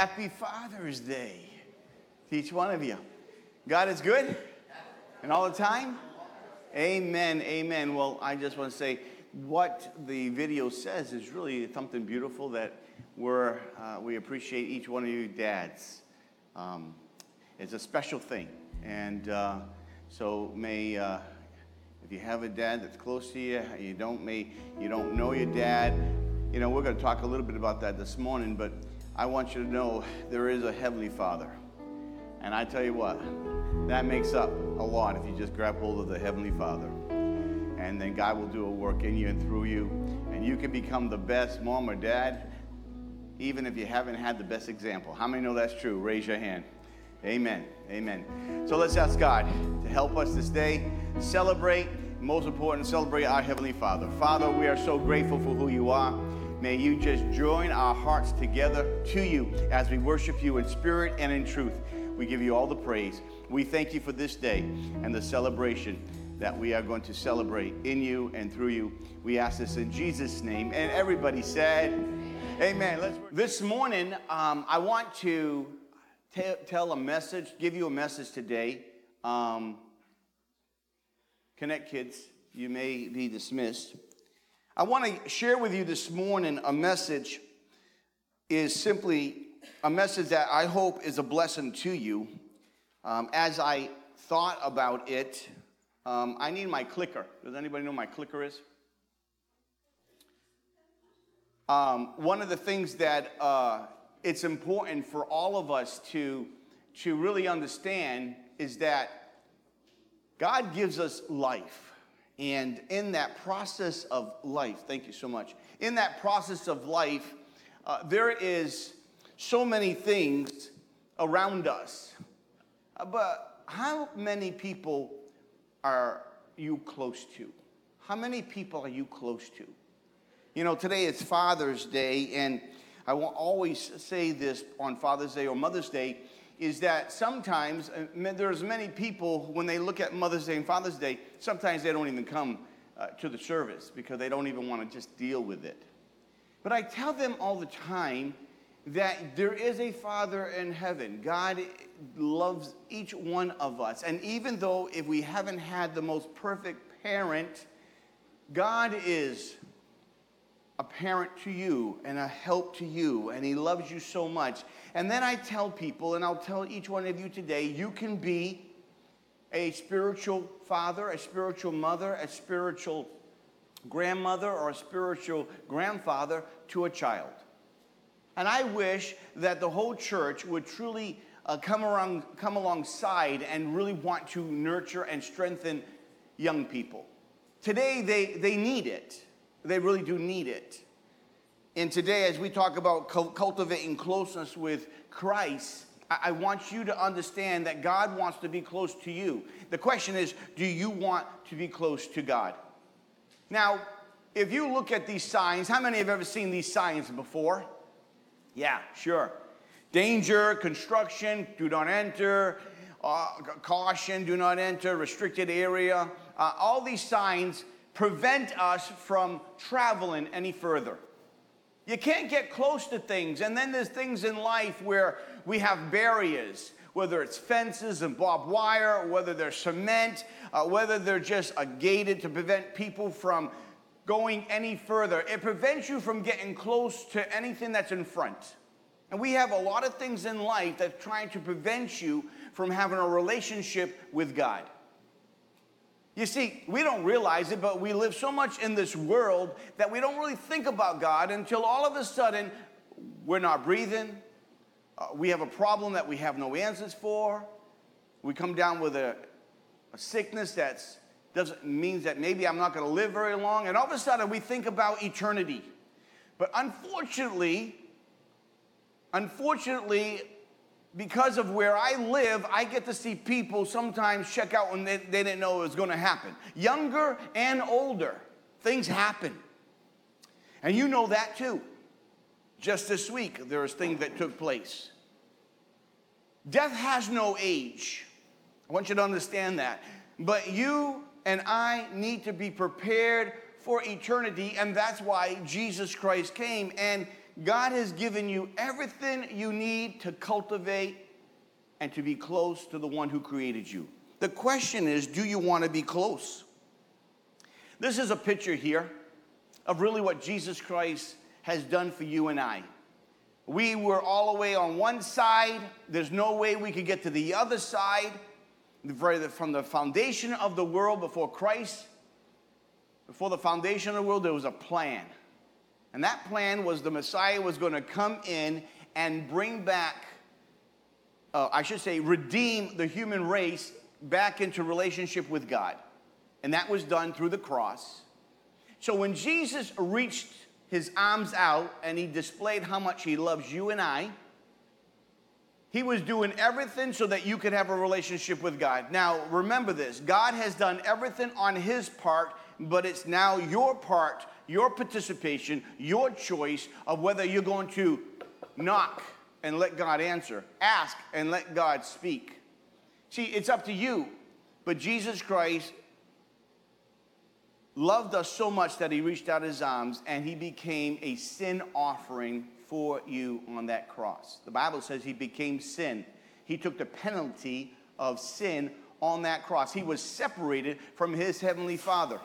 Happy Father's Day to each one of you. God is good and all the time? Amen, amen. Well, I just want to say what the video says is really something beautiful that we're, uh, we appreciate each one of you dads. Um, it's a special thing. And uh, so may, uh, if you have a dad that's close to you, you don't, may, you don't know your dad, you know, we're going to talk a little bit about that this morning, but I want you to know there is a Heavenly Father. And I tell you what, that makes up a lot if you just grab hold of the Heavenly Father. And then God will do a work in you and through you. And you can become the best mom or dad, even if you haven't had the best example. How many know that's true? Raise your hand. Amen. Amen. So let's ask God to help us this day celebrate, most important, celebrate our Heavenly Father. Father, we are so grateful for who you are. May you just join our hearts together to you as we worship you in spirit and in truth. We give you all the praise. We thank you for this day and the celebration that we are going to celebrate in you and through you. We ask this in Jesus' name. And everybody said, Amen. Let's, this morning, um, I want to t- tell a message, give you a message today. Um, connect, kids. You may be dismissed. I want to share with you this morning a message is simply a message that I hope is a blessing to you. Um, as I thought about it, um, I need my clicker. Does anybody know my clicker is? Um, one of the things that uh, it's important for all of us to, to really understand is that God gives us life. And in that process of life, thank you so much. In that process of life, uh, there is so many things around us. Uh, but how many people are you close to? How many people are you close to? You know, today is Father's Day, and I will always say this on Father's Day or Mother's Day is that sometimes uh, there's many people when they look at Mother's Day and Father's Day, sometimes they don't even come uh, to the service because they don't even want to just deal with it. But I tell them all the time that there is a Father in heaven. God loves each one of us. And even though if we haven't had the most perfect parent, God is a parent to you and a help to you, and He loves you so much. And then I tell people, and I'll tell each one of you today, you can be a spiritual father, a spiritual mother, a spiritual grandmother, or a spiritual grandfather to a child. And I wish that the whole church would truly uh, come, around, come alongside and really want to nurture and strengthen young people. Today, they, they need it. They really do need it. And today, as we talk about cultivating closeness with Christ, I want you to understand that God wants to be close to you. The question is, do you want to be close to God? Now, if you look at these signs, how many have ever seen these signs before? Yeah, sure. Danger, construction, do not enter, uh, caution, do not enter, restricted area. Uh, all these signs prevent us from traveling any further. You can't get close to things. And then there's things in life where we have barriers, whether it's fences and barbed wire, whether they're cement, uh, whether they're just gated to prevent people from going any further. It prevents you from getting close to anything that's in front. And we have a lot of things in life that's trying to prevent you from having a relationship with God. You see, we don't realize it, but we live so much in this world that we don't really think about God until all of a sudden we're not breathing. Uh, we have a problem that we have no answers for. We come down with a, a sickness that doesn't means that maybe I'm not going to live very long, and all of a sudden we think about eternity. But unfortunately, unfortunately, because of where I live, I get to see people sometimes check out when they, they didn't know it was going to happen. Younger and older, things happen. And you know that too. Just this week, there was things that took place. Death has no age. I want you to understand that. But you and I need to be prepared for eternity, and that's why Jesus Christ came. And God has given you everything you need to cultivate and to be close to the one who created you. The question is do you want to be close? This is a picture here of really what Jesus Christ has done for you and I. We were all the way on one side, there's no way we could get to the other side. From the foundation of the world before Christ, before the foundation of the world, there was a plan. And that plan was the Messiah was going to come in and bring back, uh, I should say, redeem the human race back into relationship with God. And that was done through the cross. So when Jesus reached his arms out and he displayed how much he loves you and I, he was doing everything so that you could have a relationship with God. Now, remember this God has done everything on his part, but it's now your part, your participation, your choice of whether you're going to knock and let God answer, ask and let God speak. See, it's up to you. But Jesus Christ loved us so much that he reached out his arms and he became a sin offering for you on that cross. The Bible says he became sin. He took the penalty of sin on that cross. He was separated from his heavenly Father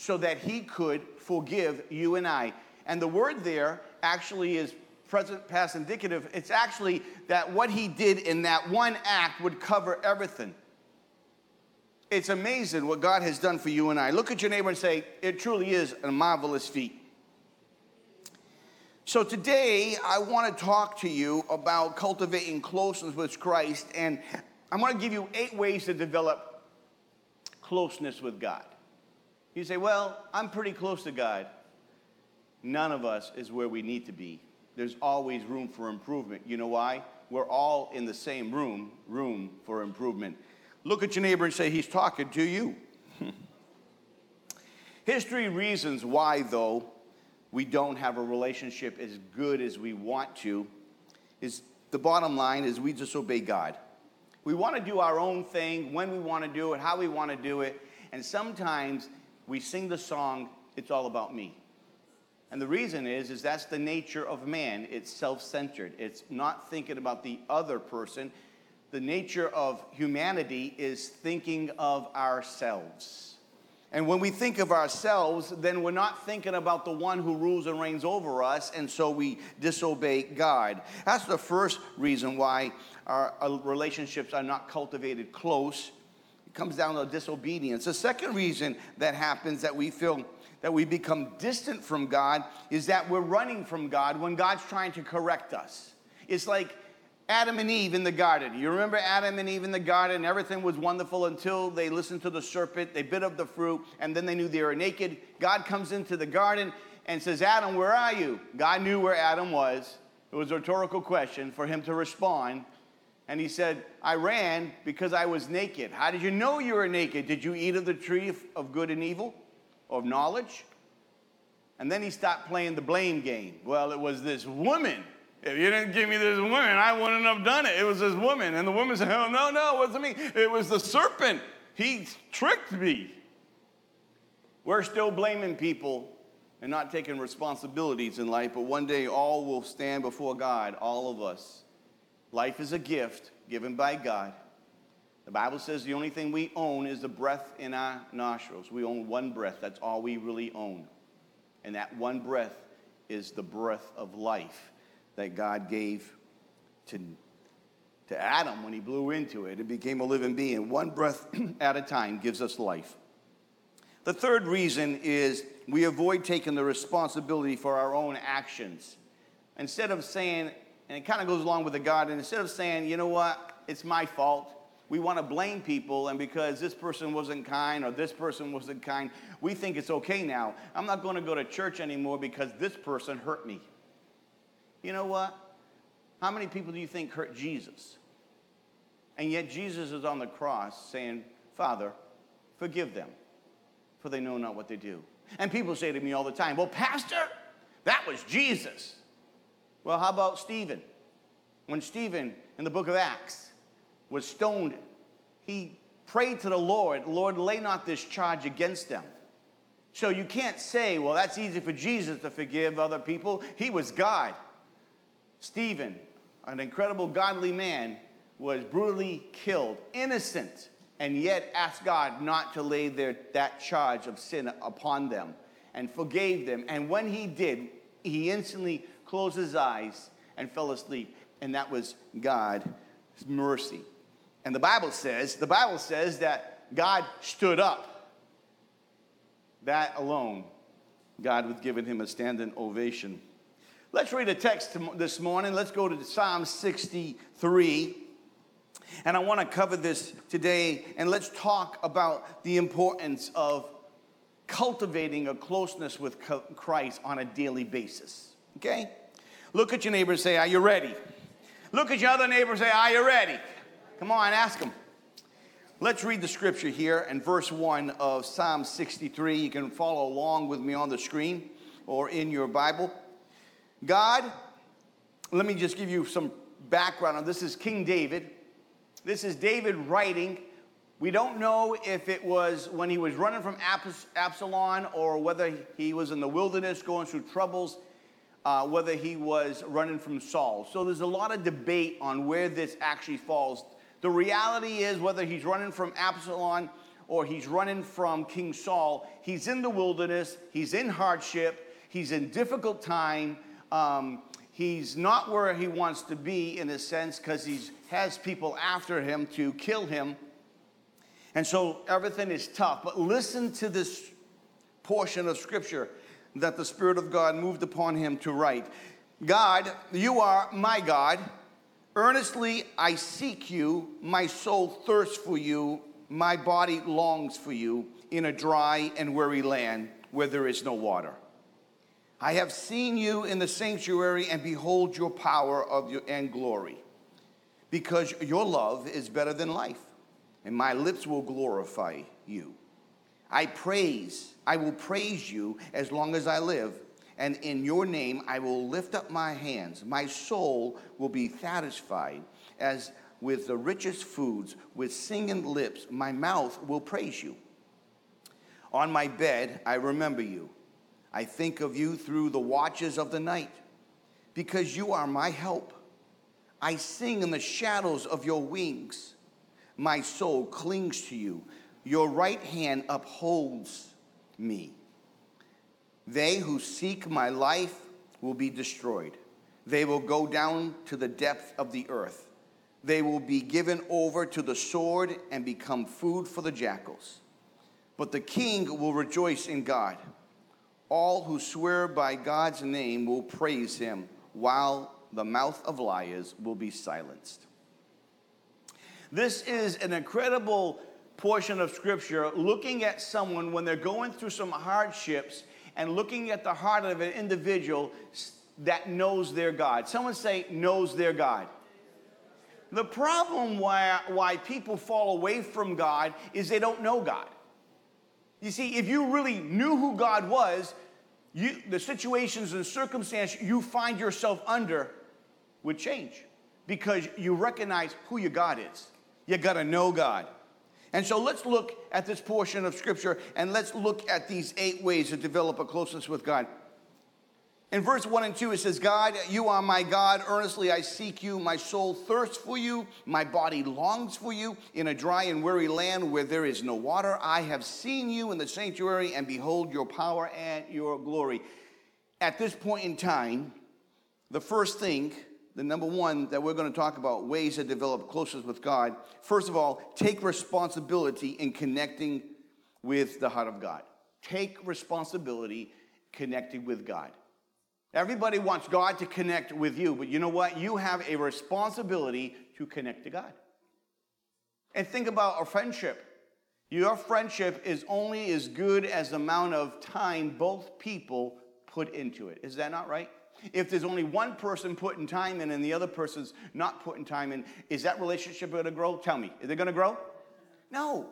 so that he could forgive you and I. And the word there actually is present past indicative. It's actually that what he did in that one act would cover everything. It's amazing what God has done for you and I. Look at your neighbor and say, It truly is a marvelous feat. So, today I want to talk to you about cultivating closeness with Christ, and I'm going to give you eight ways to develop closeness with God. You say, Well, I'm pretty close to God. None of us is where we need to be. There's always room for improvement. You know why? We're all in the same room, room for improvement. Look at your neighbor and say, He's talking to you. History reasons why, though, we don't have a relationship as good as we want to is the bottom line is we disobey God. We want to do our own thing when we want to do it, how we want to do it, and sometimes we sing the song, It's All About Me. And the reason is, is that's the nature of man. It's self-centered. It's not thinking about the other person the nature of humanity is thinking of ourselves. And when we think of ourselves, then we're not thinking about the one who rules and reigns over us, and so we disobey God. That's the first reason why our, uh, relationships are not cultivated close. Comes down to disobedience. The second reason that happens that we feel that we become distant from God is that we're running from God when God's trying to correct us. It's like Adam and Eve in the garden. You remember Adam and Eve in the garden? Everything was wonderful until they listened to the serpent, they bit of the fruit, and then they knew they were naked. God comes into the garden and says, Adam, where are you? God knew where Adam was. It was a rhetorical question for him to respond. And he said, I ran because I was naked. How did you know you were naked? Did you eat of the tree of good and evil, of knowledge? And then he stopped playing the blame game. Well, it was this woman if you didn't give me this woman, I wouldn't have done it. It was this woman. And the woman said, Oh, no, no, it wasn't me. It was the serpent. He tricked me. We're still blaming people and not taking responsibilities in life, but one day all will stand before God, all of us. Life is a gift given by God. The Bible says the only thing we own is the breath in our nostrils. We own one breath. That's all we really own. And that one breath is the breath of life that God gave to, to Adam when he blew into it. It became a living being. One breath at a time gives us life. The third reason is we avoid taking the responsibility for our own actions. Instead of saying, and it kind of goes along with the God, and instead of saying, you know what, it's my fault, we want to blame people, and because this person wasn't kind or this person wasn't kind, we think it's okay now. I'm not going to go to church anymore because this person hurt me. You know what? How many people do you think hurt Jesus? And yet Jesus is on the cross saying, Father, forgive them, for they know not what they do. And people say to me all the time, Well, Pastor, that was Jesus. Well, how about Stephen? When Stephen, in the book of Acts, was stoned, he prayed to the Lord, Lord, lay not this charge against them. So you can't say, well, that's easy for Jesus to forgive other people. He was God. Stephen, an incredible godly man, was brutally killed, innocent, and yet asked God not to lay their, that charge of sin upon them and forgave them. And when he did, he instantly closed his eyes and fell asleep. And that was God's mercy. And the Bible says, the Bible says that God stood up. That alone, God was giving him a standing ovation. Let's read a text this morning. Let's go to Psalm 63. And I want to cover this today, and let's talk about the importance of cultivating a closeness with Christ on a daily basis. Okay? Look at your neighbor and say, Are you ready? Look at your other neighbor and say, Are you ready? Come on, ask them. Let's read the scripture here in verse 1 of Psalm 63. You can follow along with me on the screen or in your Bible. God, let me just give you some background on this is King David. This is David writing. We don't know if it was when he was running from Absalom or whether he was in the wilderness going through troubles, uh, whether he was running from Saul. So there's a lot of debate on where this actually falls. The reality is, whether he's running from Absalom or he's running from King Saul, he's in the wilderness, he's in hardship, he's in difficult time. Um, he's not where he wants to be in a sense because he has people after him to kill him. And so everything is tough. But listen to this portion of scripture that the Spirit of God moved upon him to write God, you are my God. Earnestly I seek you. My soul thirsts for you. My body longs for you in a dry and weary land where there is no water. I have seen you in the sanctuary and behold your power of your, and glory, because your love is better than life, and my lips will glorify you. I praise, I will praise you as long as I live, and in your name I will lift up my hands. My soul will be satisfied as with the richest foods, with singing lips, my mouth will praise you. On my bed I remember you I think of you through the watches of the night, because you are my help. I sing in the shadows of your wings. My soul clings to you. Your right hand upholds me. They who seek my life will be destroyed. They will go down to the depth of the earth. They will be given over to the sword and become food for the jackals. But the king will rejoice in God. All who swear by God's name will praise him, while the mouth of liars will be silenced. This is an incredible portion of scripture looking at someone when they're going through some hardships and looking at the heart of an individual that knows their God. Someone say, knows their God. The problem why, why people fall away from God is they don't know God. You see, if you really knew who God was, you, the situations and circumstances you find yourself under would change because you recognize who your God is. You got to know God. And so let's look at this portion of Scripture and let's look at these eight ways to develop a closeness with God. In verse 1 and 2, it says, God, you are my God. Earnestly I seek you. My soul thirsts for you. My body longs for you. In a dry and weary land where there is no water, I have seen you in the sanctuary and behold your power and your glory. At this point in time, the first thing, the number one that we're going to talk about, ways to develop closeness with God, first of all, take responsibility in connecting with the heart of God. Take responsibility connecting with God. Everybody wants God to connect with you, but you know what? You have a responsibility to connect to God. And think about a friendship. Your friendship is only as good as the amount of time both people put into it. Is that not right? If there's only one person putting time in and the other person's not putting time in, is that relationship going to grow? Tell me. Is it going to grow? No.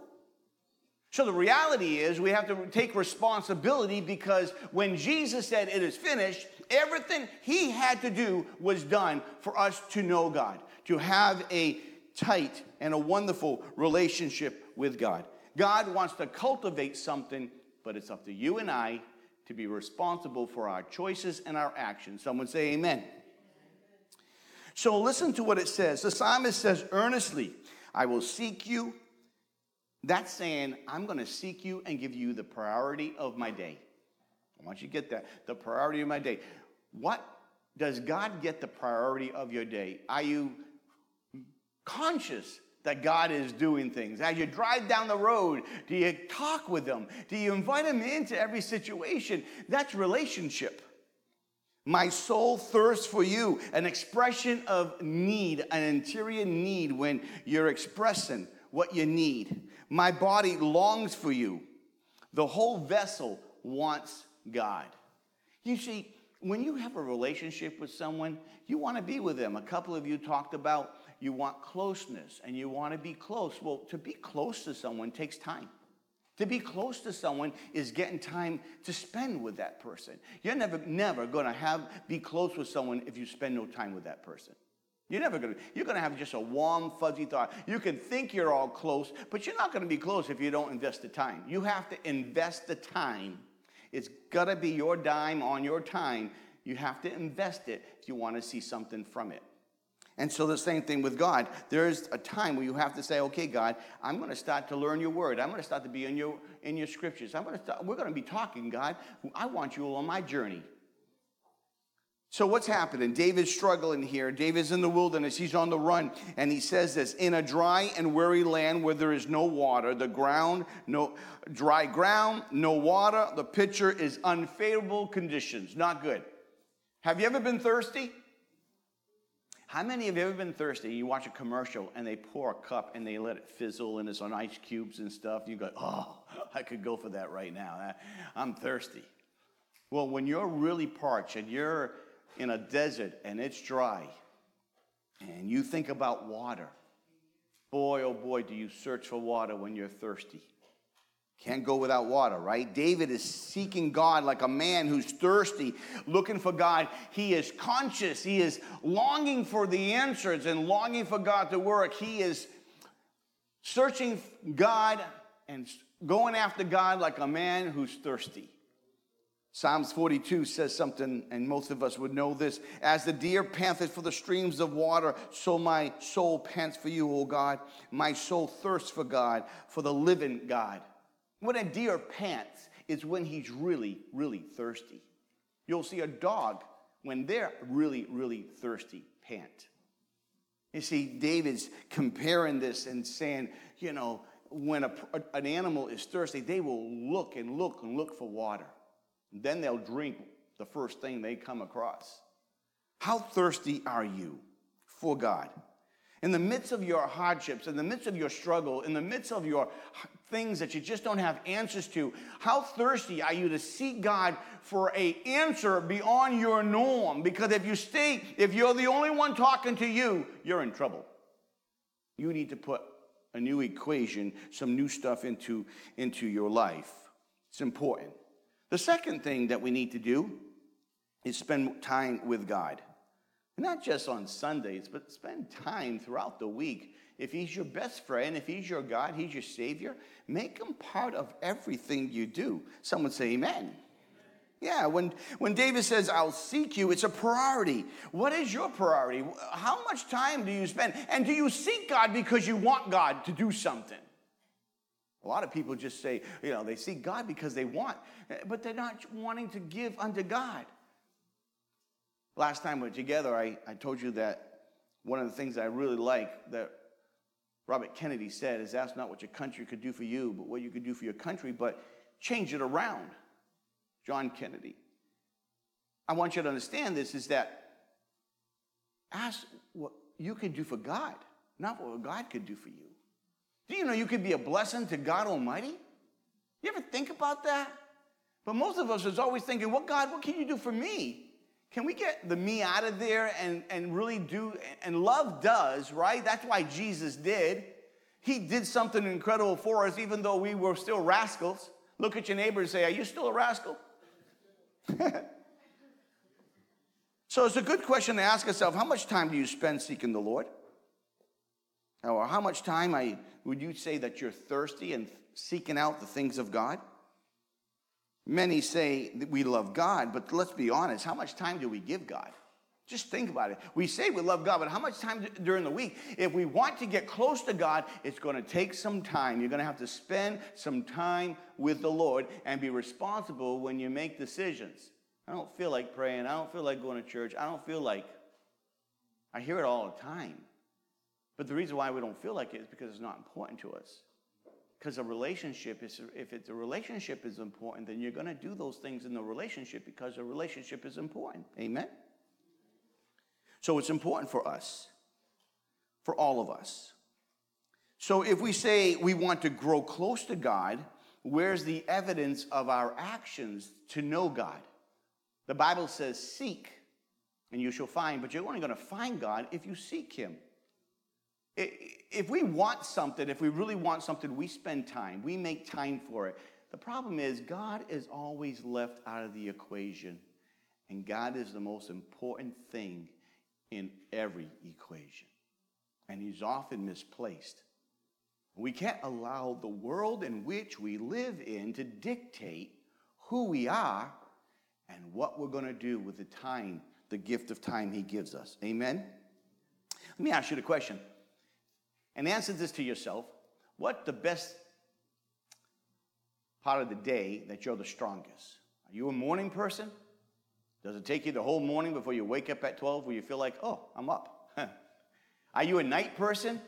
So the reality is we have to take responsibility because when Jesus said it is finished, everything he had to do was done for us to know God, to have a tight and a wonderful relationship with God. God wants to cultivate something, but it's up to you and I to be responsible for our choices and our actions. Someone say amen. So listen to what it says. The psalmist says, earnestly, I will seek you. That's saying, I'm going to seek you and give you the priority of my day. I want you to get that. The priority of my day. What does God get the priority of your day? Are you conscious that God is doing things? As you drive down the road, do you talk with them? Do you invite them into every situation? That's relationship. My soul thirsts for you, an expression of need, an interior need when you're expressing what you need. My body longs for you. The whole vessel wants God. You see, when you have a relationship with someone, you want to be with them. A couple of you talked about you want closeness and you want to be close. Well, to be close to someone takes time. To be close to someone is getting time to spend with that person. You're never, never going to have be close with someone if you spend no time with that person. You're never going to. You're going to have just a warm, fuzzy thought. You can think you're all close, but you're not going to be close if you don't invest the time. You have to invest the time it's got to be your dime on your time. You have to invest it if you want to see something from it. And so the same thing with God. There's a time where you have to say, okay, God, I'm going to start to learn your word. I'm going to start to be in your in your scriptures. I'm going to start, we're going to be talking, God. I want you on my journey. So what's happening? David's struggling here. David's in the wilderness. He's on the run. And he says this, in a dry and weary land where there is no water, the ground, no dry ground, no water, the pitcher is unfavorable conditions. Not good. Have you ever been thirsty? How many have ever been thirsty? You watch a commercial and they pour a cup and they let it fizzle and it's on ice cubes and stuff. You go, oh, I could go for that right now. I'm thirsty. Well, when you're really parched and you're in a desert and it's dry, and you think about water, boy, oh boy, do you search for water when you're thirsty. Can't go without water, right? David is seeking God like a man who's thirsty, looking for God. He is conscious. He is longing for the answers and longing for God to work. He is searching God and going after God like a man who's thirsty. Psalms 42 says something, and most of us would know this. As the deer panteth for the streams of water, so my soul pants for you, O God. My soul thirsts for God, for the living God. When a deer pants is when he's really, really thirsty. You'll see a dog when they're really, really thirsty pant. You see, David's comparing this and saying, you know, when a, an animal is thirsty, they will look and look and look for water. Then they'll drink the first thing they come across. How thirsty are you for God? In the midst of your hardships, in the midst of your struggle, in the midst of your things that you just don't have answers to, how thirsty are you to seek God for a answer beyond your norm? Because if you stay, if you're the only one talking to you, you're in trouble. You need to put a new equation, some new stuff into, into your life. It's important. The second thing that we need to do is spend time with God. Not just on Sundays, but spend time throughout the week. If He's your best friend, if He's your God, He's your Savior, make Him part of everything you do. Someone say, Amen. Yeah, when, when David says, I'll seek you, it's a priority. What is your priority? How much time do you spend? And do you seek God because you want God to do something? A lot of people just say, you know, they seek God because they want, but they're not wanting to give unto God. Last time we were together, I, I told you that one of the things I really like that Robert Kennedy said is ask not what your country could do for you, but what you could do for your country, but change it around. John Kennedy. I want you to understand this is that ask what you can do for God, not what God could do for you. Do you know you could be a blessing to God Almighty? You ever think about that? But most of us is always thinking, what God, what can you do for me? Can we get the me out of there and, and really do, and love does, right? That's why Jesus did. He did something incredible for us, even though we were still rascals. Look at your neighbor and say, Are you still a rascal? so it's a good question to ask yourself how much time do you spend seeking the Lord? Or how much time I, would you say that you're thirsty and seeking out the things of God? Many say that we love God, but let's be honest, how much time do we give God? Just think about it. We say we love God, but how much time during the week? If we want to get close to God, it's going to take some time. You're going to have to spend some time with the Lord and be responsible when you make decisions. I don't feel like praying. I don't feel like going to church. I don't feel like. I hear it all the time. But the reason why we don't feel like it is because it's not important to us. Because a relationship is, if it's a relationship is important, then you're going to do those things in the relationship because a relationship is important. Amen? So it's important for us, for all of us. So if we say we want to grow close to God, where's the evidence of our actions to know God? The Bible says, seek and you shall find, but you're only going to find God if you seek Him. If we want something, if we really want something, we spend time, we make time for it. The problem is, God is always left out of the equation, and God is the most important thing in every equation, and He's often misplaced. We can't allow the world in which we live in to dictate who we are and what we're going to do with the time, the gift of time He gives us. Amen? Let me ask you the question and answer this to yourself. What the best part of the day that you're the strongest? Are you a morning person? Does it take you the whole morning before you wake up at 12 where you feel like, oh, I'm up? Are you a night person?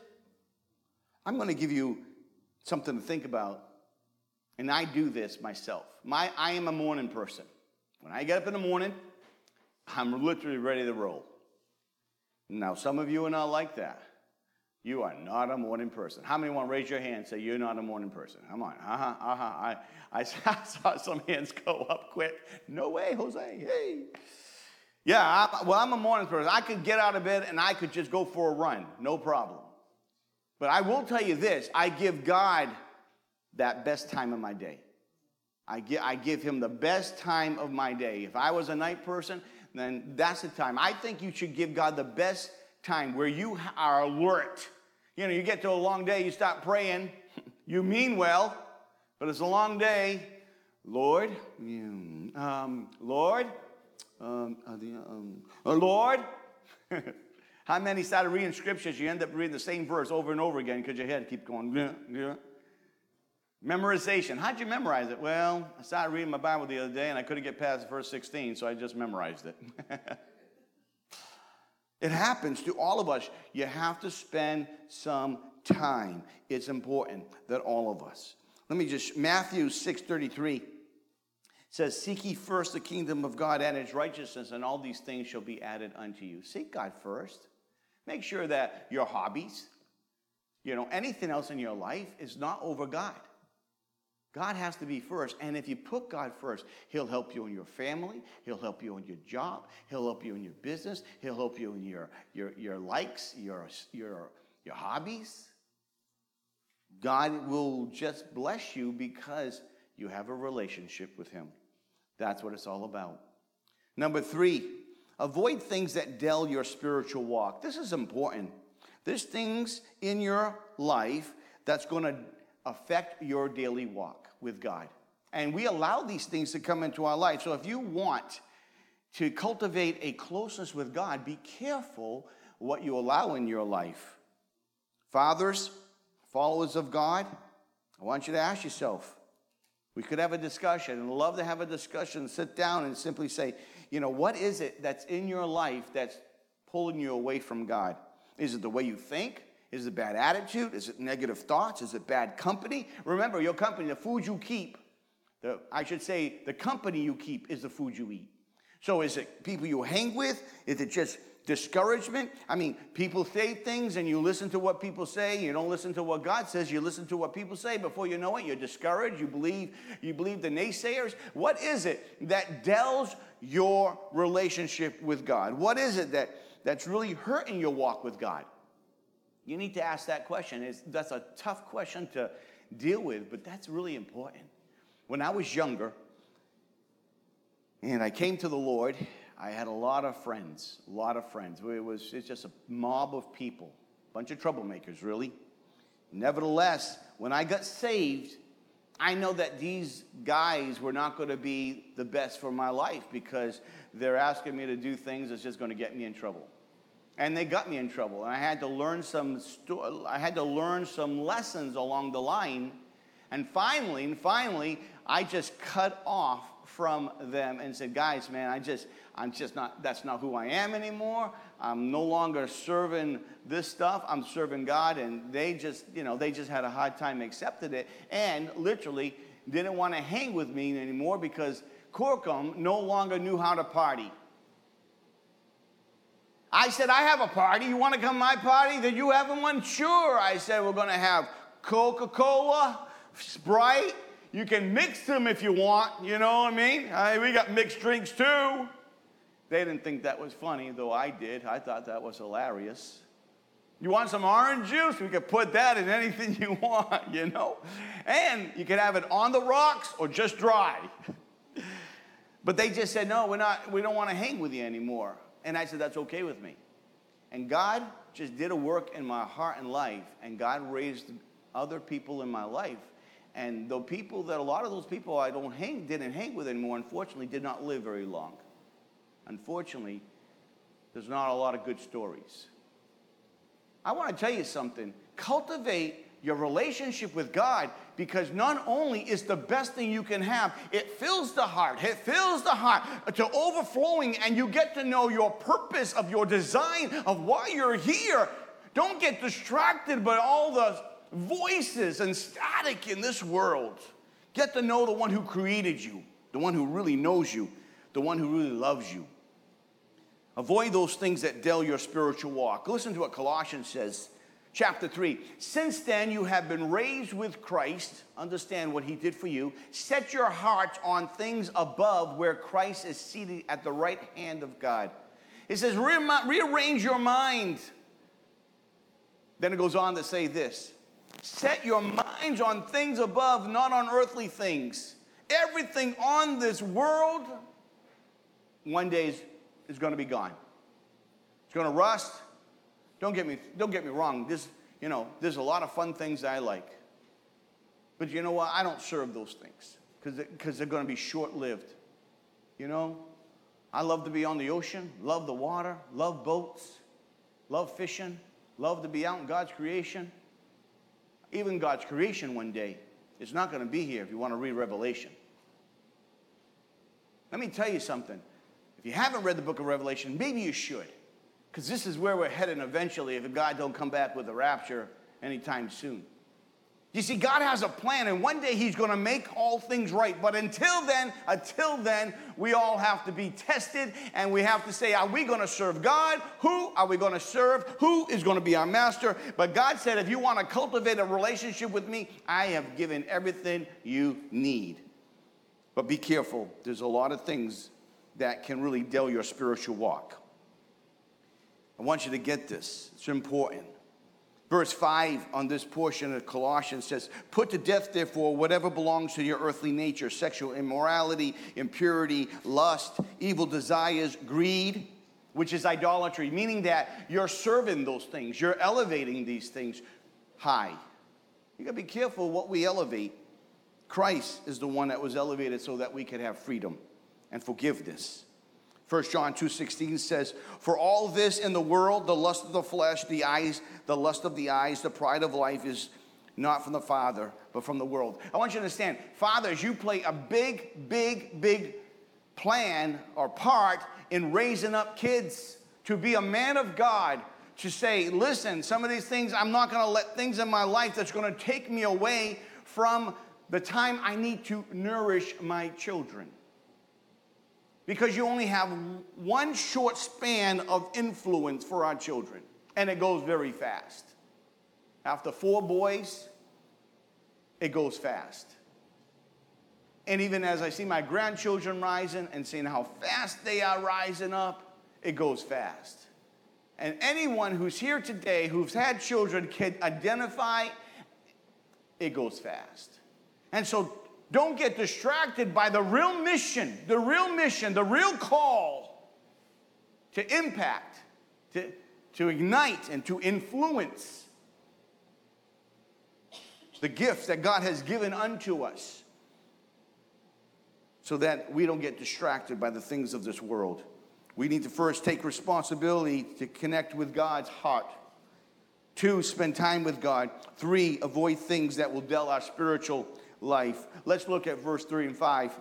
I'm going to give you something to think about. And I do this myself. My, I am a morning person. When I get up in the morning, I'm literally ready to roll. Now, some of you are not like that. You are not a morning person. How many want to raise your hand and say you're not a morning person? Come on. Uh huh. Uh huh. I, I saw some hands go up quick. No way, Jose. Hey. Yeah, I, well, I'm a morning person. I could get out of bed and I could just go for a run. No problem. But I will tell you this I give God that best time of my day. I give, I give him the best time of my day. If I was a night person, then that's the time. I think you should give God the best time where you are alert. You know, you get to a long day, you stop praying, you mean well, but it's a long day. Lord, um, Lord, um, uh, um, uh, Lord. How many started reading scriptures? You end up reading the same verse over and over again because your head keeps going. Yeah, yeah. Memorization. How'd you memorize it? Well, I started reading my Bible the other day and I couldn't get past verse 16, so I just memorized it. it happens to all of us. You have to spend some time. It's important that all of us. Let me just, Matthew 6.33 says, Seek ye first the kingdom of God and his righteousness, and all these things shall be added unto you. Seek God first. Make sure that your hobbies, you know, anything else in your life is not over God. God has to be first. And if you put God first, He'll help you in your family. He'll help you in your job. He'll help you in your business. He'll help you in your, your, your likes, your, your, your hobbies. God will just bless you because you have a relationship with Him. That's what it's all about. Number three, avoid things that dull your spiritual walk. This is important. There's things in your life that's going to affect your daily walk with God. And we allow these things to come into our life. So if you want to cultivate a closeness with God, be careful what you allow in your life. Fathers, followers of God, I want you to ask yourself. We could have a discussion and love to have a discussion, sit down and simply say, you know, what is it that's in your life that's pulling you away from God? Is it the way you think? Is it bad attitude? Is it negative thoughts? Is it bad company? Remember, your company, the food you keep, the, I should say, the company you keep is the food you eat. So is it people you hang with? Is it just discouragement? I mean, people say things and you listen to what people say. You don't listen to what God says. You listen to what people say. Before you know it, you're discouraged. You believe, you believe the naysayers. What is it that dells your relationship with God? What is it that, that's really hurting your walk with God? You need to ask that question. It's, that's a tough question to deal with, but that's really important. When I was younger and I came to the Lord, I had a lot of friends, a lot of friends. It was it's just a mob of people, a bunch of troublemakers, really. Nevertheless, when I got saved, I know that these guys were not going to be the best for my life because they're asking me to do things that's just going to get me in trouble. And they got me in trouble. And I had to learn some sto- I had to learn some lessons along the line. And finally, and finally, I just cut off from them and said, guys, man, I just, I'm just not, that's not who I am anymore. I'm no longer serving this stuff. I'm serving God. And they just, you know, they just had a hard time accepting it and literally didn't want to hang with me anymore because Corkum no longer knew how to party. I said, I have a party. You want to come to my party? Did you having one? Sure. I said, we're going to have Coca Cola, Sprite. You can mix them if you want. You know what I mean? I, we got mixed drinks too. They didn't think that was funny, though I did. I thought that was hilarious. You want some orange juice? We could put that in anything you want, you know? And you could have it on the rocks or just dry. But they just said, no, we're not, we don't want to hang with you anymore. And I said, that's okay with me. And God just did a work in my heart and life, and God raised other people in my life. And the people that a lot of those people I don't hang, didn't hang with anymore, unfortunately, did not live very long. Unfortunately, there's not a lot of good stories. I want to tell you something. Cultivate your relationship with God because not only is the best thing you can have, it fills the heart. It fills the heart to overflowing, and you get to know your purpose of your design of why you're here. Don't get distracted by all the voices and static in this world. Get to know the one who created you, the one who really knows you, the one who really loves you. Avoid those things that dull your spiritual walk. Listen to what Colossians says chapter 3. Since then you have been raised with Christ, understand what he did for you. Set your hearts on things above where Christ is seated at the right hand of God. It says, rearrange your mind. Then it goes on to say this Set your minds on things above, not on earthly things. Everything on this world one day is, is going to be gone. It's going to rust, don't get me, don't get me wrong. This, you know, there's a lot of fun things I like. But you know what? I don't serve those things because they're going to be short lived. You know, I love to be on the ocean, love the water, love boats, love fishing, love to be out in God's creation. Even God's creation one day is not going to be here if you want to read Revelation. Let me tell you something. If you haven't read the book of Revelation, maybe you should. Because this is where we're heading eventually if God don't come back with a rapture anytime soon. You see, God has a plan, and one day He's going to make all things right. But until then, until then, we all have to be tested, and we have to say, are we going to serve God? Who are we going to serve? Who is going to be our master? But God said, if you want to cultivate a relationship with me, I have given everything you need. But be careful, there's a lot of things that can really dull your spiritual walk. I want you to get this, it's important. Verse 5 on this portion of Colossians says, Put to death, therefore, whatever belongs to your earthly nature sexual immorality, impurity, lust, evil desires, greed, which is idolatry, meaning that you're serving those things, you're elevating these things high. You gotta be careful what we elevate. Christ is the one that was elevated so that we could have freedom and forgiveness. 1 John 2:16 says, "For all this in the world, the lust of the flesh, the eyes, the lust of the eyes, the pride of life is not from the Father, but from the world." I want you to understand, fathers, you play a big, big, big plan or part in raising up kids to be a man of God, to say, "Listen, some of these things I'm not going to let things in my life that's going to take me away from the time I need to nourish my children." Because you only have one short span of influence for our children, and it goes very fast. After four boys, it goes fast. And even as I see my grandchildren rising and seeing how fast they are rising up, it goes fast. And anyone who's here today who's had children can identify it goes fast. And so don't get distracted by the real mission, the real mission, the real call to impact, to, to ignite, and to influence. the gifts that God has given unto us, so that we don't get distracted by the things of this world. We need to first take responsibility to connect with God's heart. Two, spend time with God. Three, avoid things that will dull our spiritual life. Let's look at verse 3 and 5.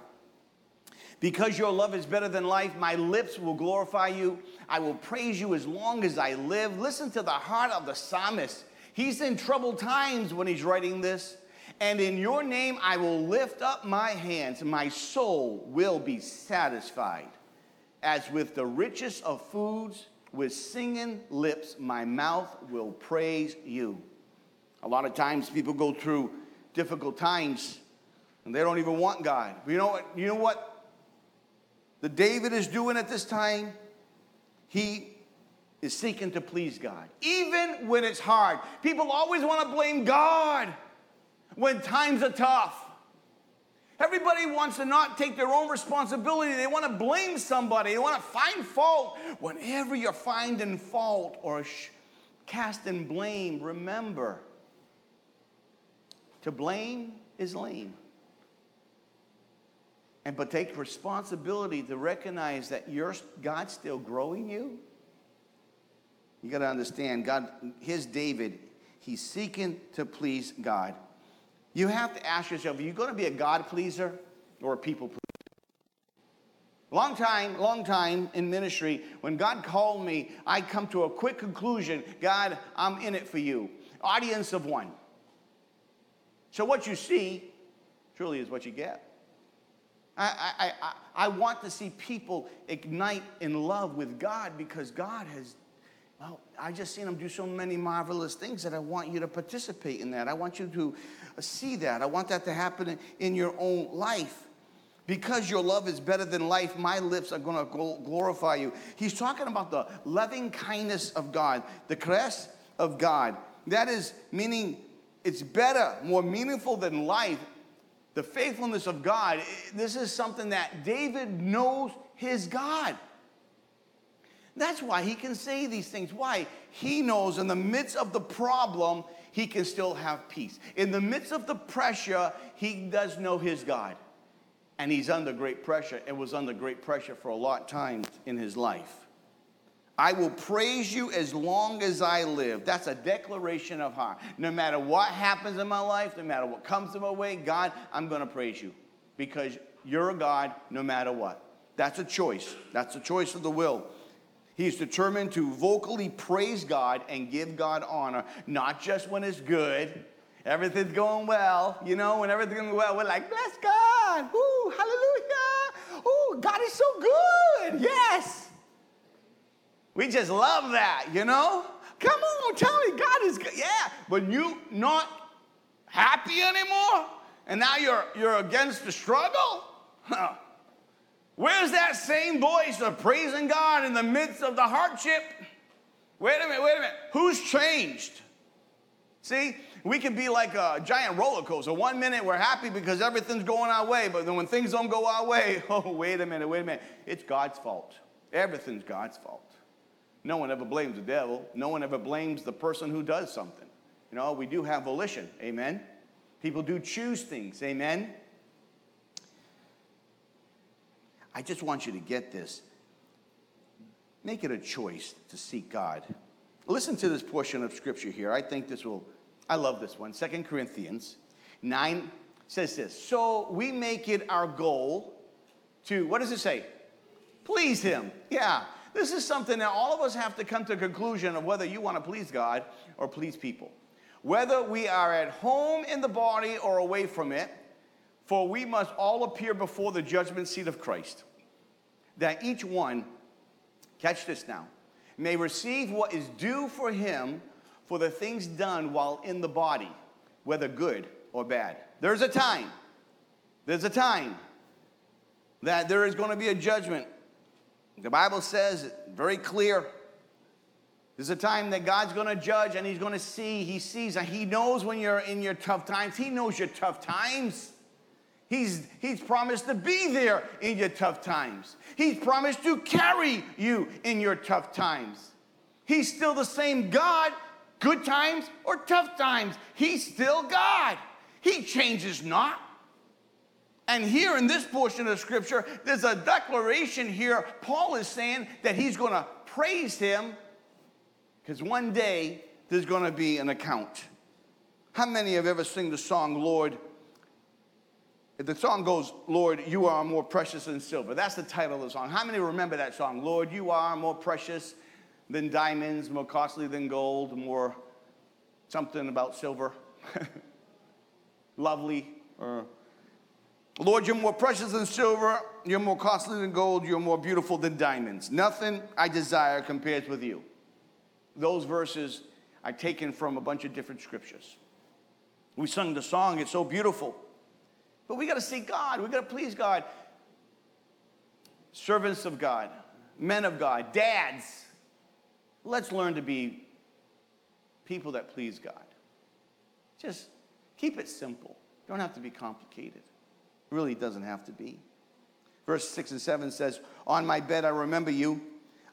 Because your love is better than life, my lips will glorify you. I will praise you as long as I live. Listen to the heart of the psalmist. He's in troubled times when he's writing this. And in your name I will lift up my hands. My soul will be satisfied. As with the richest of foods, with singing lips, my mouth will praise you. A lot of times people go through difficult times and they don't even want God. But you know what? You know what the David is doing at this time? He is seeking to please God, even when it's hard. People always want to blame God when times are tough. Everybody wants to not take their own responsibility. They want to blame somebody. They want to find fault. Whenever you're finding fault or casting blame, remember to blame is lame. And but take responsibility to recognize that you're, God's still growing you. You got to understand, God, his David, he's seeking to please God. You have to ask yourself, are you going to be a God pleaser or a people pleaser? Long time, long time in ministry, when God called me, I come to a quick conclusion God, I'm in it for you. Audience of one. So what you see truly is what you get. I, I, I, I want to see people ignite in love with God because God has, well, I just seen him do so many marvelous things that I want you to participate in that. I want you to see that. I want that to happen in your own life. Because your love is better than life, my lips are going to glorify you. He's talking about the loving kindness of God, the caress of God. That is meaning it's better, more meaningful than life. The faithfulness of God, this is something that David knows his God. That's why he can say these things. Why? He knows in the midst of the problem, he can still have peace. In the midst of the pressure, he does know his God. And he's under great pressure and was under great pressure for a lot of times in his life. I will praise you as long as I live. That's a declaration of heart. No matter what happens in my life, no matter what comes in my way, God, I'm going to praise you because you're a God no matter what. That's a choice. That's a choice of the will. He's determined to vocally praise God and give God honor, not just when it's good, everything's going well. You know, when everything's going well, we're like, bless God. Ooh, hallelujah. Ooh, God is so good. Yes. We just love that, you know? Come on, tell me God is good. Yeah, but you not happy anymore? And now you're you're against the struggle? Huh. Where's that same voice of praising God in the midst of the hardship? Wait a minute, wait a minute. Who's changed? See, we can be like a giant roller coaster. One minute we're happy because everything's going our way, but then when things don't go our way, oh, wait a minute, wait a minute. It's God's fault. Everything's God's fault. No one ever blames the devil. No one ever blames the person who does something. You know, we do have volition. Amen. People do choose things. Amen. I just want you to get this. Make it a choice to seek God. Listen to this portion of scripture here. I think this will, I love this one. Second Corinthians 9 says this So we make it our goal to, what does it say? Please Him. Yeah. This is something that all of us have to come to a conclusion of whether you want to please God or please people. Whether we are at home in the body or away from it, for we must all appear before the judgment seat of Christ, that each one, catch this now, may receive what is due for him for the things done while in the body, whether good or bad. There's a time, there's a time that there is going to be a judgment the Bible says very clear. There's a time that God's going to judge and He's going to see. He sees and He knows when you're in your tough times. He knows your tough times. He's, he's promised to be there in your tough times. He's promised to carry you in your tough times. He's still the same God, good times or tough times. He's still God. He changes not. And here in this portion of scripture, there's a declaration here. Paul is saying that he's going to praise him because one day there's going to be an account. How many have ever sung the song, Lord? The song goes, Lord, you are more precious than silver. That's the title of the song. How many remember that song? Lord, you are more precious than diamonds, more costly than gold, more something about silver. Lovely. Or, Lord, you're more precious than silver, you're more costly than gold, you're more beautiful than diamonds. Nothing I desire compares with you. Those verses are taken from a bunch of different scriptures. We sung the song, it's so beautiful. But we got to see God, we got to please God. Servants of God, men of God, dads, let's learn to be people that please God. Just keep it simple. Don't have to be complicated. Really doesn't have to be. Verse 6 and 7 says, On my bed I remember you.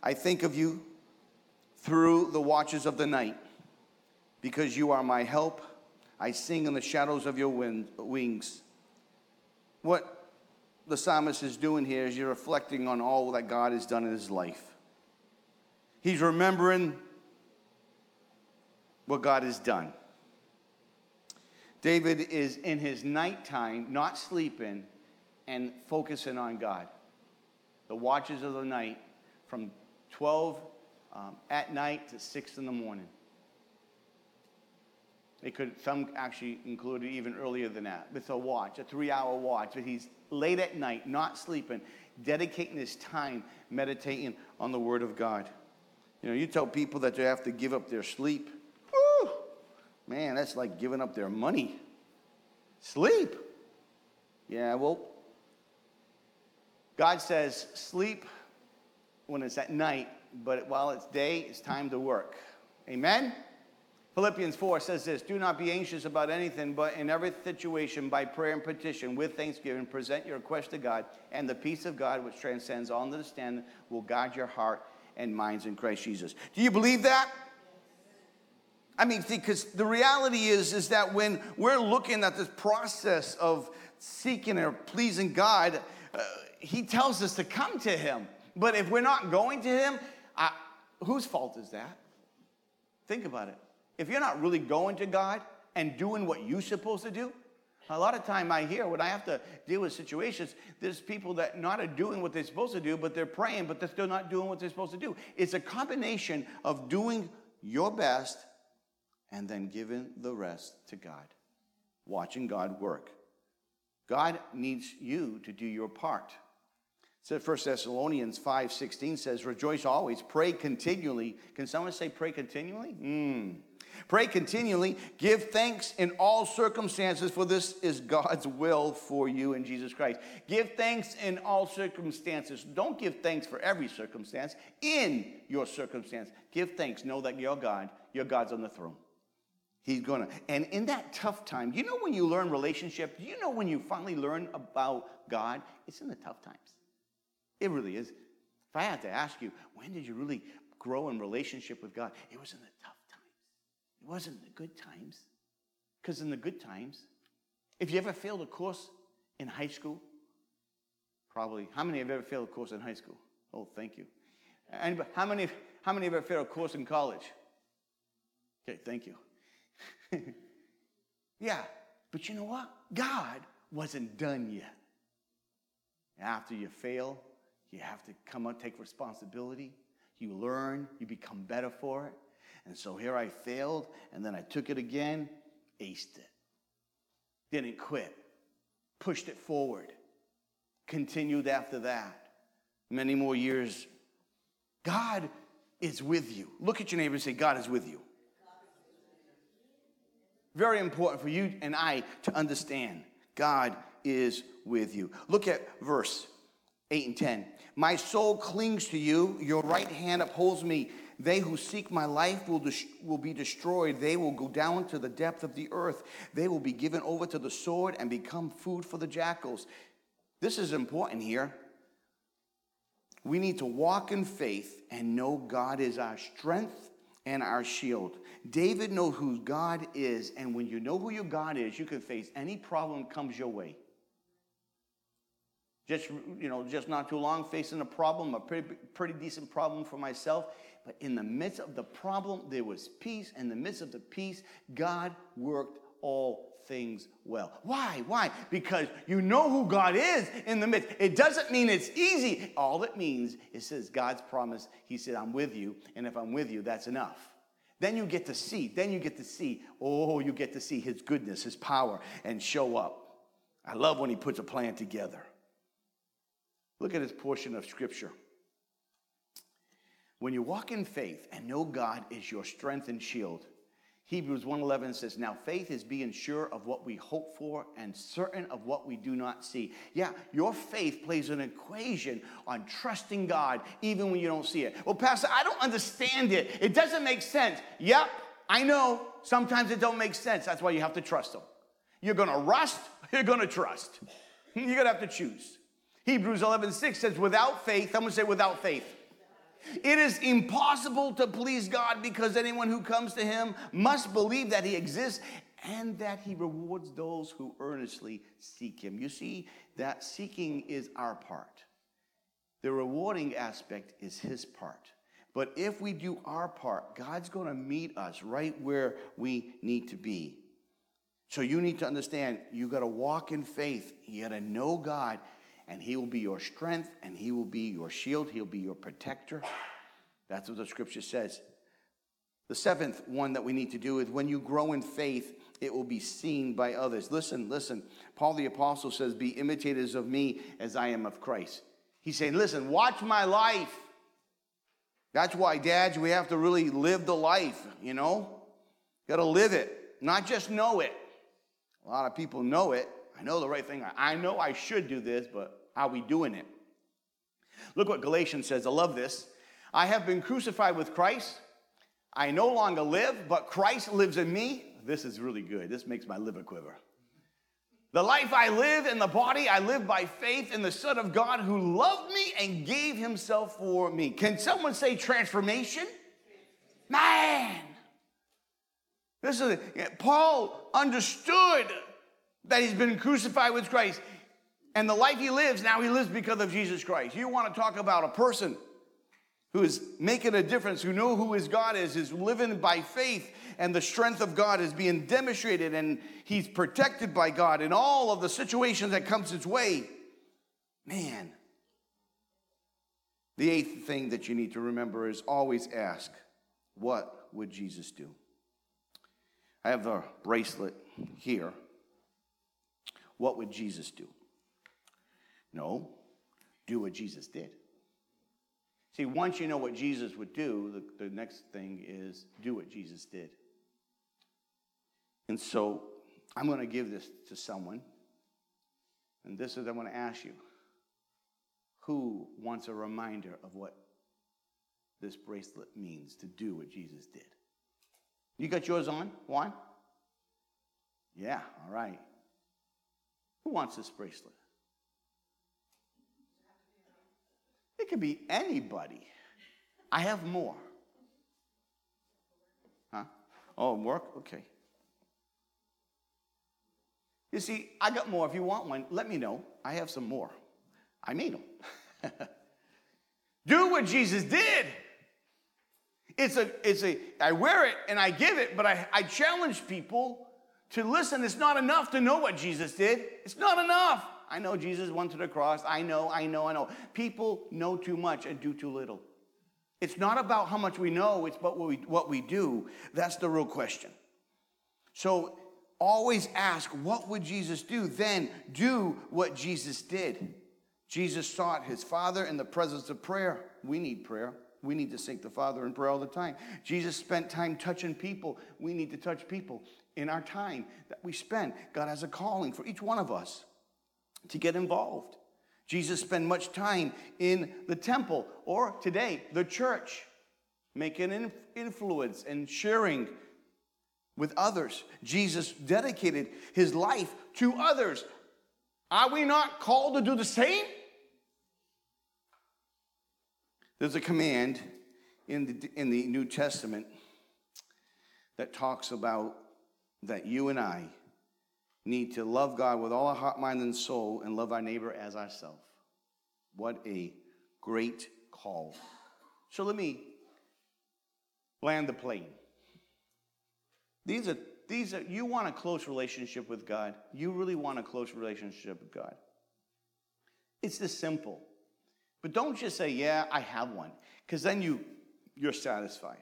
I think of you through the watches of the night. Because you are my help, I sing in the shadows of your wings. What the psalmist is doing here is you're reflecting on all that God has done in his life. He's remembering what God has done. David is in his nighttime, not sleeping, and focusing on God. The watches of the night from 12 um, at night to 6 in the morning. It could, some actually included even earlier than that. It's a watch, a three hour watch. But he's late at night, not sleeping, dedicating his time meditating on the Word of God. You know, you tell people that they have to give up their sleep. Man, that's like giving up their money. Sleep. Yeah, well, God says sleep when it's at night, but while it's day, it's time to work. Amen? Philippians 4 says this Do not be anxious about anything, but in every situation, by prayer and petition, with thanksgiving, present your request to God, and the peace of God, which transcends all understanding, will guard your heart and minds in Christ Jesus. Do you believe that? I mean, because the reality is, is that when we're looking at this process of seeking or pleasing God, uh, He tells us to come to Him. But if we're not going to Him, I, whose fault is that? Think about it. If you're not really going to God and doing what you're supposed to do, a lot of time I hear when I have to deal with situations, there's people that not are doing what they're supposed to do, but they're praying, but they're still not doing what they're supposed to do. It's a combination of doing your best and then giving the rest to God, watching God work. God needs you to do your part. So 1 Thessalonians 5:16 says, Rejoice always, pray continually. Can someone say pray continually? Mm. Pray continually. Give thanks in all circumstances, for this is God's will for you in Jesus Christ. Give thanks in all circumstances. Don't give thanks for every circumstance. In your circumstance, give thanks. Know that your God, your God's on the throne. He's gonna. And in that tough time, you know when you learn relationship, you know when you finally learn about God? It's in the tough times. It really is. If I had to ask you, when did you really grow in relationship with God? It was in the tough times. it wasn't the good times. Because in the good times, if you ever failed a course in high school, probably, how many have ever failed a course in high school? Oh, thank you. And how many, how many have ever failed a course in college? Okay, thank you. yeah, but you know what? God wasn't done yet. After you fail, you have to come up, take responsibility. You learn, you become better for it. And so here I failed, and then I took it again, aced it. Didn't quit, pushed it forward, continued after that. Many more years. God is with you. Look at your neighbor and say, God is with you. Very important for you and I to understand God is with you. Look at verse 8 and 10. My soul clings to you, your right hand upholds me. They who seek my life will, des- will be destroyed. They will go down to the depth of the earth. They will be given over to the sword and become food for the jackals. This is important here. We need to walk in faith and know God is our strength and our shield. David knows who God is, and when you know who your God is, you can face any problem comes your way. Just you know, just not too long facing a problem, a pretty, pretty decent problem for myself. But in the midst of the problem, there was peace. In the midst of the peace, God worked all things well. Why? Why? Because you know who God is in the midst. It doesn't mean it's easy. All it means is says God's promise. He said, I'm with you, and if I'm with you, that's enough. Then you get to see, then you get to see, oh, you get to see his goodness, his power, and show up. I love when he puts a plan together. Look at this portion of scripture. When you walk in faith and know God is your strength and shield, Hebrews 1:11 says, "Now faith is being sure of what we hope for and certain of what we do not see." Yeah, your faith plays an equation on trusting God even when you don't see it. Well, pastor, I don't understand it. It doesn't make sense. Yep, I know. Sometimes it don't make sense. That's why you have to trust him. You're going to rust, you're going to trust. You're going to have to choose. Hebrews 11:6 says, "Without faith, I'm going to say without faith." It is impossible to please God because anyone who comes to him must believe that he exists and that he rewards those who earnestly seek him. You see, that seeking is our part, the rewarding aspect is his part. But if we do our part, God's going to meet us right where we need to be. So you need to understand you got to walk in faith, you got to know God and he will be your strength and he will be your shield. He'll be your protector. That's what the scripture says. The seventh one that we need to do is when you grow in faith, it will be seen by others. Listen, listen. Paul the Apostle says, Be imitators of me as I am of Christ. He's saying, Listen, watch my life. That's why, dads, we have to really live the life, you know? Got to live it, not just know it. A lot of people know it, I know the right thing. I know I should do this, but are we doing it? Look what Galatians says. I love this. I have been crucified with Christ. I no longer live, but Christ lives in me. This is really good. This makes my liver quiver. The life I live in the body, I live by faith in the Son of God who loved me and gave himself for me. Can someone say transformation? Man! This is Paul understood that he's been crucified with Christ. And the life he lives, now he lives because of Jesus Christ. You want to talk about a person who is making a difference, who know who his God is, is living by faith, and the strength of God is being demonstrated, and he's protected by God in all of the situations that comes his way. Man. The eighth thing that you need to remember is always ask, what would Jesus do? I have the bracelet here. What would Jesus do? No, do what Jesus did. See, once you know what Jesus would do, the, the next thing is do what Jesus did. And so I'm going to give this to someone. And this is, I'm going to ask you who wants a reminder of what this bracelet means to do what Jesus did? You got yours on? One? Yeah, all right. Who wants this bracelet? It could be anybody. I have more. Huh? Oh, work? Okay. You see, I got more. If you want one, let me know. I have some more. I made them. Do what Jesus did. It's a, it's a, I wear it and I give it, but I, I challenge people to listen, it's not enough to know what Jesus did. It's not enough. I know Jesus went to the cross. I know, I know, I know. People know too much and do too little. It's not about how much we know, it's about what we, what we do. That's the real question. So always ask, what would Jesus do? Then do what Jesus did. Jesus sought his Father in the presence of prayer. We need prayer. We need to seek the Father in prayer all the time. Jesus spent time touching people. We need to touch people in our time that we spend. God has a calling for each one of us to get involved. Jesus spent much time in the temple or today, the church, making an influence and sharing with others. Jesus dedicated his life to others. Are we not called to do the same? There's a command in the, in the New Testament that talks about that you and I need to love God with all our heart, mind, and soul and love our neighbor as ourselves. What a great call. So let me land the plane. These are these are you want a close relationship with God. You really want a close relationship with God. It's this simple. But don't just say, "Yeah, I have one," because then you you're satisfied.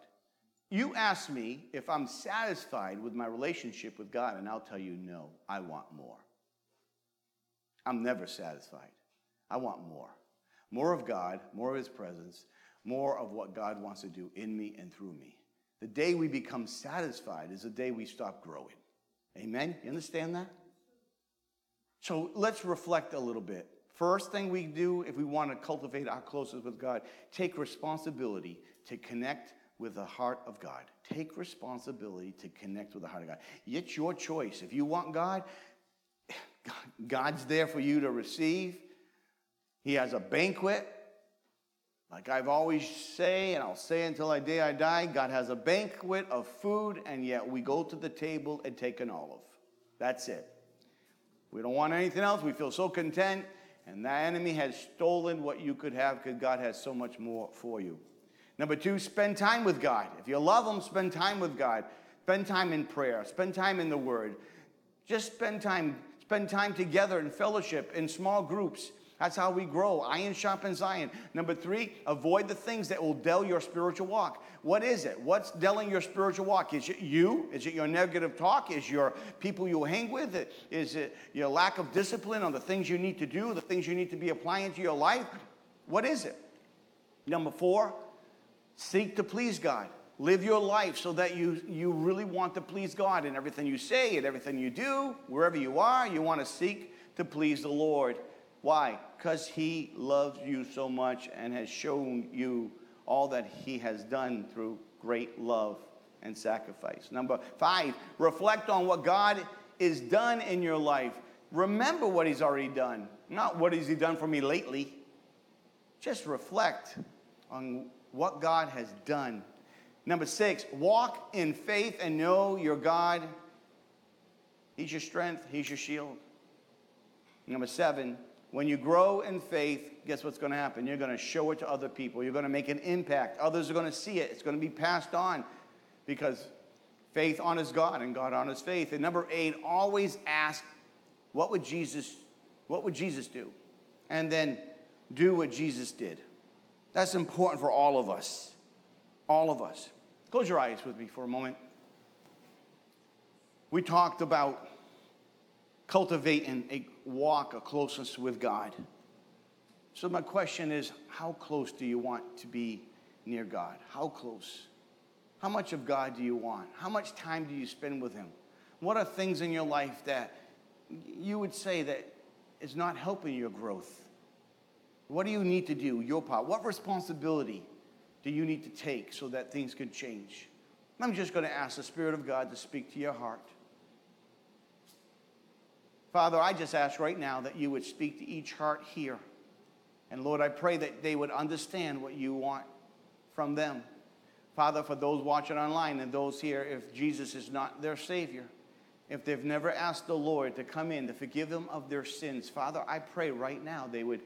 You ask me if I'm satisfied with my relationship with God, and I'll tell you, no, I want more. I'm never satisfied. I want more. More of God, more of His presence, more of what God wants to do in me and through me. The day we become satisfied is the day we stop growing. Amen? You understand that? So let's reflect a little bit. First thing we do if we want to cultivate our closeness with God, take responsibility to connect with the heart of God. Take responsibility to connect with the heart of God. It's your choice. If you want God, God's there for you to receive. He has a banquet. Like I've always say, and I'll say until I day I die, God has a banquet of food, and yet we go to the table and take an olive. That's it. We don't want anything else. We feel so content, and the enemy has stolen what you could have because God has so much more for you. Number two, spend time with God. If you love Him, spend time with God. Spend time in prayer. Spend time in the Word. Just spend time. Spend time together in fellowship, in small groups. That's how we grow. Iron sharpens iron. Number three, avoid the things that will dull your spiritual walk. What is it? What's dulling your spiritual walk? Is it you? Is it your negative talk? Is your people you hang with? Is it your lack of discipline on the things you need to do, the things you need to be applying to your life? What is it? Number four, Seek to please God. Live your life so that you, you really want to please God in everything you say and everything you do, wherever you are, you want to seek to please the Lord. Why? Because He loves you so much and has shown you all that He has done through great love and sacrifice. Number five, reflect on what God is done in your life. Remember what He's already done, not what has He done for me lately. Just reflect on what God has done. Number six, walk in faith and know your God. He's your strength, He's your shield. Number seven, when you grow in faith, guess what's going to happen? You're going to show it to other people. You're going to make an impact. Others are going to see it. It's going to be passed on because faith honors God and God honors faith. And number eight, always ask, what would Jesus, what would Jesus do? And then do what Jesus did. That's important for all of us. All of us. Close your eyes with me for a moment. We talked about cultivating a walk, a closeness with God. So, my question is how close do you want to be near God? How close? How much of God do you want? How much time do you spend with Him? What are things in your life that you would say that is not helping your growth? What do you need to do? Your part. What responsibility do you need to take so that things can change? I'm just going to ask the Spirit of God to speak to your heart. Father, I just ask right now that you would speak to each heart here. And Lord, I pray that they would understand what you want from them. Father, for those watching online and those here, if Jesus is not their Savior, if they've never asked the Lord to come in to forgive them of their sins, Father, I pray right now they would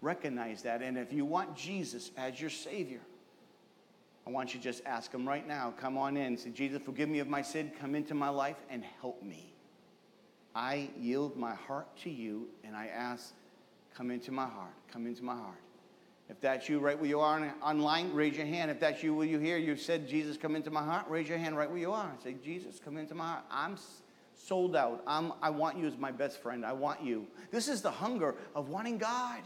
recognize that. And if you want Jesus as your Savior, I want you to just ask Him right now. Come on in. Say, Jesus, forgive me of my sin. Come into my life and help me. I yield my heart to you and I ask, come into my heart. Come into my heart. If that's you right where you are online, raise your hand. If that's you where you here, you said, Jesus, come into my heart, raise your hand right where you are. Say, Jesus, come into my heart. I'm sold out. I'm, I want you as my best friend. I want you. This is the hunger of wanting God.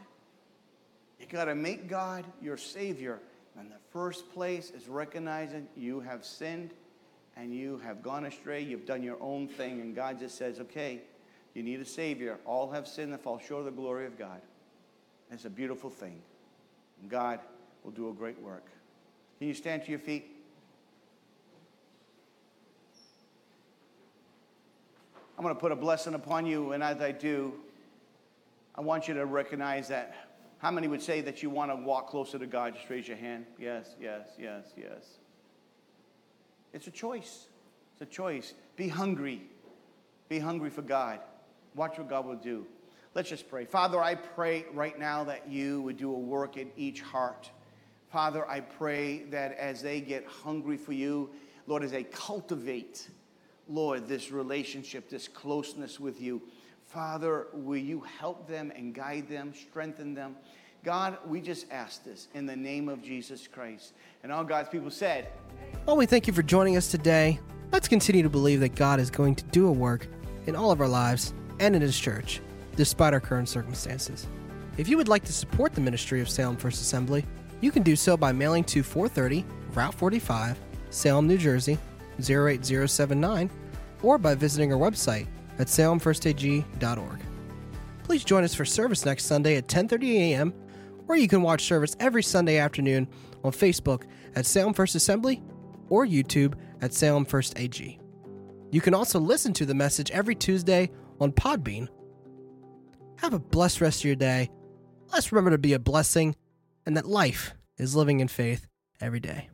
You got to make God your Savior. And the first place is recognizing you have sinned and you have gone astray. You've done your own thing. And God just says, okay, you need a Savior. All have sinned and fall short of the glory of God. It's a beautiful thing. And God will do a great work. Can you stand to your feet? I'm going to put a blessing upon you, and as I do, I want you to recognize that how many would say that you want to walk closer to God? Just raise your hand. Yes, yes, yes, yes. It's a choice. It's a choice. Be hungry. Be hungry for God. Watch what God will do. Let's just pray. Father, I pray right now that you would do a work in each heart. Father, I pray that as they get hungry for you, Lord, as they cultivate, Lord, this relationship, this closeness with you, Father, will you help them and guide them, strengthen them? God, we just ask this in the name of Jesus Christ. And all God's people said, Well, we thank you for joining us today. Let's continue to believe that God is going to do a work in all of our lives and in His church, despite our current circumstances. If you would like to support the ministry of Salem First Assembly, you can do so by mailing to 430 Route 45, Salem, New Jersey 08079, or by visiting our website at salemfirstag.org. Please join us for service next Sunday at 10:30 a.m., or you can watch service every Sunday afternoon on Facebook at Salem First Assembly or YouTube at Salem First AG. You can also listen to the message every Tuesday on Podbean. Have a blessed rest of your day. Let's remember to be a blessing and that life is living in faith every day.